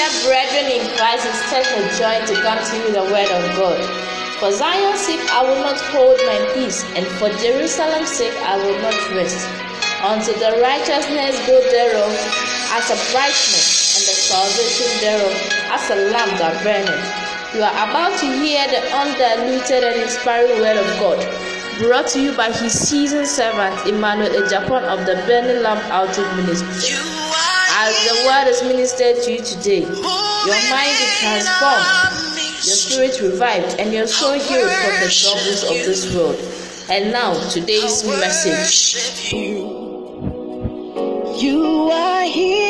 Dear brethren in Christ, it's such a joy to come to you the word of God. For Zion's sake I will not hold my peace, and for Jerusalem's sake I will not rest, until the righteousness go thereof as a brightness, and the salvation thereof as a lamp that burneth. You are about to hear the undiluted and inspiring word of God, brought to you by his seasoned servant Emmanuel Ejapon of the Burning Lamp Outreach Ministry. As the word is ministered to you today, your mind is transformed, your spirit revived, and your soul healed from the troubles of this world. And now, today's message. You are here.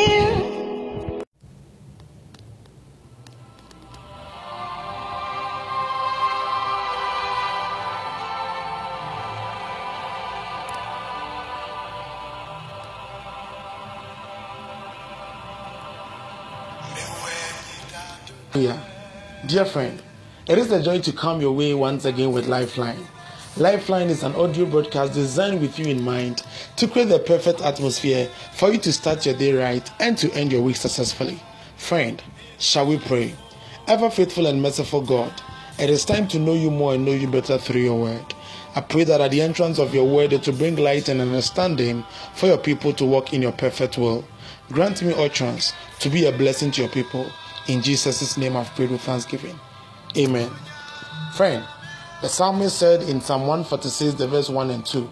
Yeah. Dear friend, it is a joy to come your way once again with Lifeline. Lifeline is an audio broadcast designed with you in mind to create the perfect atmosphere for you to start your day right and to end your week successfully. Friend, shall we pray? Ever faithful and merciful God, it is time to know you more and know you better through your word. I pray that at the entrance of your word, it will bring light and understanding for your people to walk in your perfect will. Grant me utterance to be a blessing to your people. In Jesus' name I've prayed with thanksgiving. Amen. Friend, the psalmist said in Psalm 146, the verse 1 and 2,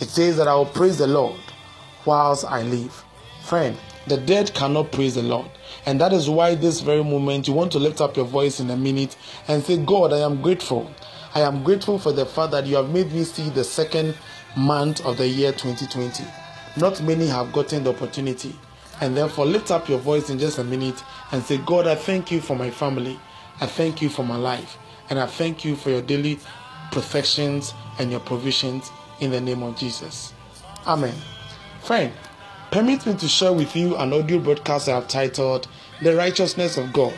it says that I will praise the Lord whilst I live. Friend, the dead cannot praise the Lord. And that is why this very moment you want to lift up your voice in a minute and say, God, I am grateful. I am grateful for the fact that you have made me see the second month of the year 2020. Not many have gotten the opportunity. And therefore, lift up your voice in just a minute and say, God, I thank you for my family. I thank you for my life. And I thank you for your daily protections and your provisions in the name of Jesus. Amen. Friend, permit me to share with you an audio broadcast I have titled The Righteousness of God.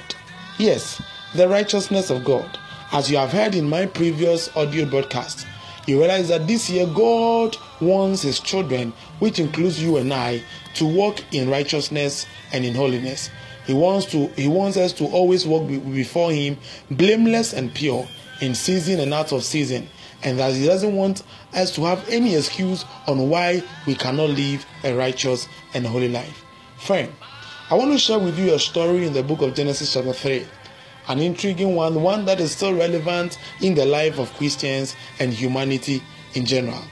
Yes, the righteousness of God. As you have heard in my previous audio broadcast, you realize that this year God wants His children, which includes you and I, to walk in righteousness and in holiness. He wants to He wants us to always walk before Him blameless and pure in season and out of season, and that He doesn't want us to have any excuse on why we cannot live a righteous and holy life. Friend, I want to share with you a story in the book of Genesis chapter 3 an intriguing one, one that is still relevant in the life of Christians and humanity in general.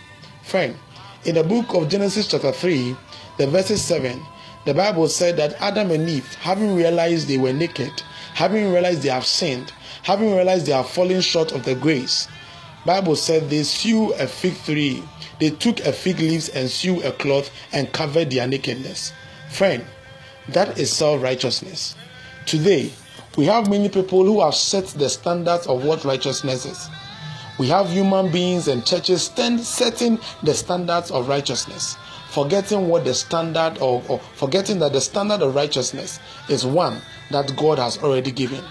Friend, in the book of Genesis, chapter 3, the verses 7, the Bible said that Adam and Eve, having realized they were naked, having realized they have sinned, having realized they have fallen short of the grace, Bible said they sew a fig tree. They took a fig leaves and sew a cloth and covered their nakedness. Friend, that is self-righteousness. Today, we have many people who have set the standards of what righteousness is. We have human beings and churches stand, setting the standards of righteousness, forgetting what the standard of, or forgetting that the standard of righteousness is one that God has already given.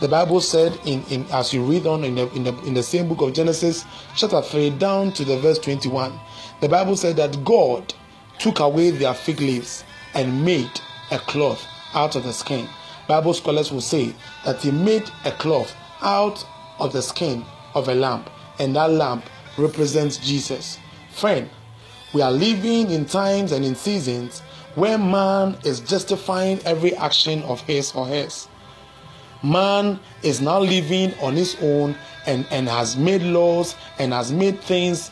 The Bible said, in, in as you read on in the, in the in the same book of Genesis, chapter three, down to the verse twenty-one, the Bible said that God took away their fig leaves and made a cloth out of the skin Bible scholars will say that he made a cloth out of the skin of a lamp, and that lamp represents Jesus. Friend, we are living in times and in seasons where man is justifying every action of his or hers. Man is now living on his own and, and has made laws and has made things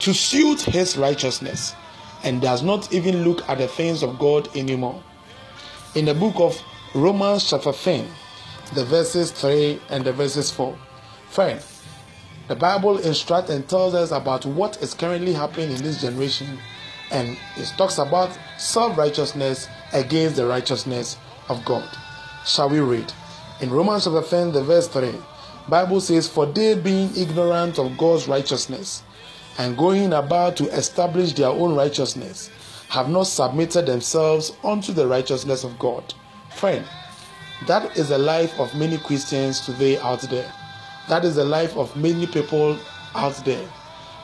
to suit his righteousness and does not even look at the things of God anymore. In the book of Romans chapter 10, the verses 3 and the verses 4. Friend, the Bible instructs and tells us about what is currently happening in this generation, and it talks about self righteousness against the righteousness of God. Shall we read? In Romans chapter 10, the verse 3, Bible says, For they being ignorant of God's righteousness and going about to establish their own righteousness, have not submitted themselves unto the righteousness of God. Friend, that is the life of many Christians today out there. That is the life of many people out there.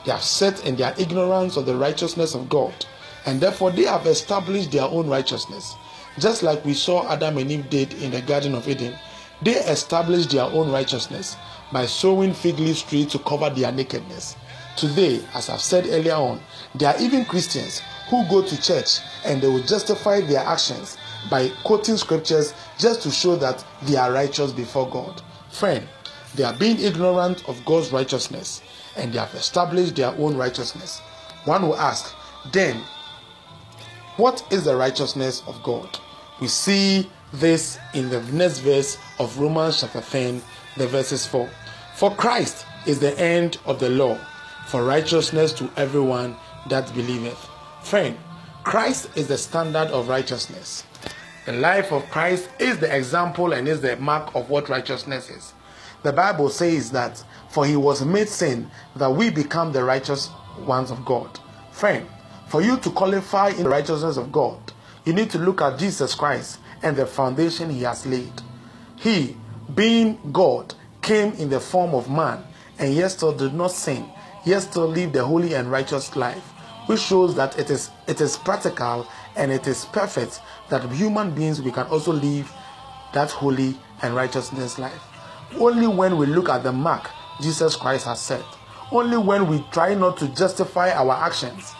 They have set in their ignorance of the righteousness of God, and therefore they have established their own righteousness. Just like we saw Adam and Eve did in the Garden of Eden, they established their own righteousness by sowing fig leaves trees to cover their nakedness. Today, as I've said earlier on, there are even Christians who go to church and they will justify their actions by quoting scriptures just to show that they are righteous before God. Friend, they are being ignorant of God's righteousness and they have established their own righteousness. One will ask, then, what is the righteousness of God? We see this in the next verse of Romans chapter 10, the verses 4. For Christ is the end of the law, for righteousness to everyone that believeth. Friend, Christ is the standard of righteousness. The life of Christ is the example and is the mark of what righteousness is. The Bible says that, for he was made sin that we become the righteous ones of God. Friend, for you to qualify in the righteousness of God, you need to look at Jesus Christ and the foundation he has laid. He, being God, came in the form of man and yet still did not sin, yet still lived a holy and righteous life, which shows that it is it is practical and it is perfect that human beings we can also live that holy and righteousness life. Only when we look at the mark Jesus Christ has set, only when we try not to justify our actions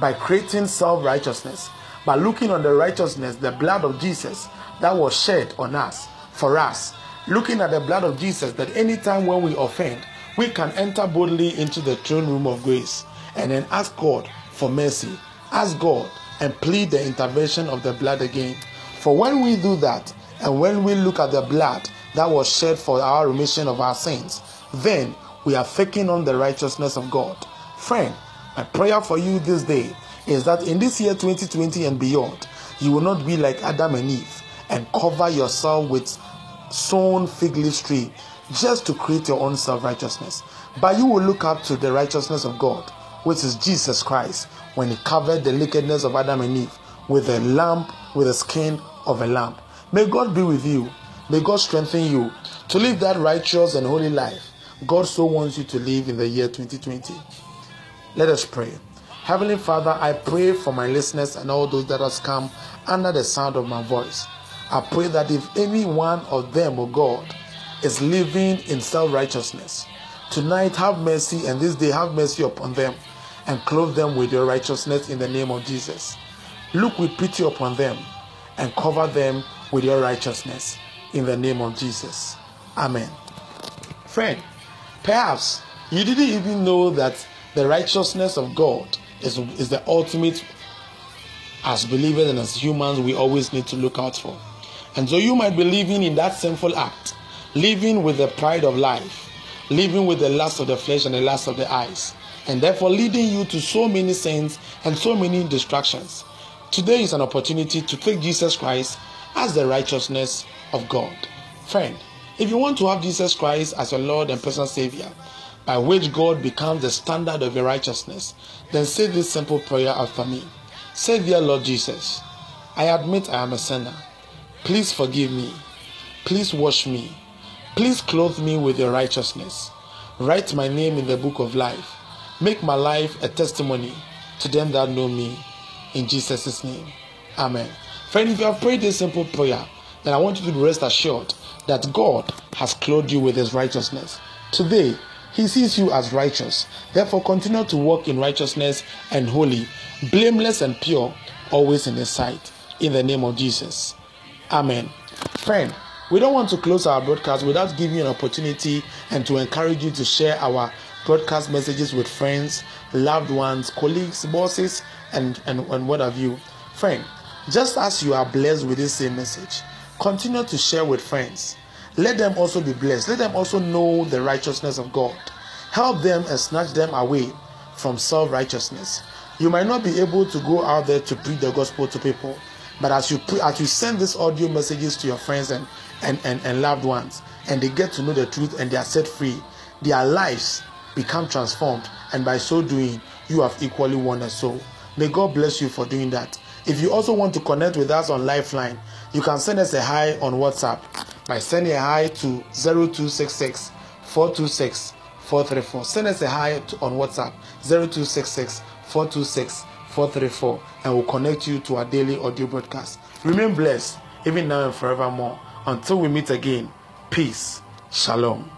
by creating self righteousness, by looking on the righteousness, the blood of Jesus that was shed on us for us, looking at the blood of Jesus that anytime when we offend, we can enter boldly into the throne room of grace and then ask God for mercy, ask God and plead the intervention of the blood again. For when we do that, and when we look at the blood that was shed for our remission of our sins, then we are faking on the righteousness of God. Friend, my prayer for you this day is that in this year 2020 and beyond, you will not be like Adam and Eve and cover yourself with sown fig leaf tree just to create your own self righteousness. But you will look up to the righteousness of God, which is Jesus Christ, when he covered the nakedness of Adam and Eve with a lamp, with the skin of a lamb. May God be with you. May God strengthen you to live that righteous and holy life God so wants you to live in the year 2020. Let us pray. Heavenly Father, I pray for my listeners and all those that has come under the sound of my voice. I pray that if any one of them, O oh God, is living in self righteousness, tonight have mercy and this day have mercy upon them and clothe them with your righteousness in the name of Jesus. Look with pity upon them and cover them with your righteousness in the name of Jesus. Amen. Friend, perhaps you didn't even know that the righteousness of God is, is the ultimate, as believers and as humans, we always need to look out for. And so you might be living in that sinful act, living with the pride of life, living with the lust of the flesh and the lust of the eyes, and therefore leading you to so many sins and so many distractions. Today is an opportunity to take Jesus Christ as the righteousness of God. Friend, if you want to have Jesus Christ as your Lord and personal Savior, by which God becomes the standard of your righteousness, then say this simple prayer after me. Say, Dear Lord Jesus, I admit I am a sinner. Please forgive me. Please wash me. Please clothe me with your righteousness. Write my name in the book of life. Make my life a testimony to them that know me. In Jesus' name. Amen. Friend, if you have prayed this simple prayer, then I want you to rest assured that God has clothed you with his righteousness. Today, he sees you as righteous. Therefore, continue to walk in righteousness and holy, blameless and pure, always in His sight. In the name of Jesus. Amen. Friend, we don't want to close our broadcast without giving you an opportunity and to encourage you to share our broadcast messages with friends, loved ones, colleagues, bosses, and, and, and what have you. Friend, just as you are blessed with this same message, continue to share with friends let them also be blessed. Let them also know the righteousness of God. Help them and snatch them away from self righteousness. You might not be able to go out there to preach the gospel to people, but as you pre- as you send these audio messages to your friends and, and, and, and loved ones, and they get to know the truth and they are set free, their lives become transformed, and by so doing, you have equally won a soul. May God bless you for doing that. If you also want to connect with us on Lifeline, you can send us a hi on WhatsApp by sending a hi to 0266 426 434. Send us a hi to, on WhatsApp 0266 426 434 and we'll connect you to our daily audio broadcast. Remain blessed, even now and forevermore. Until we meet again, peace. Shalom.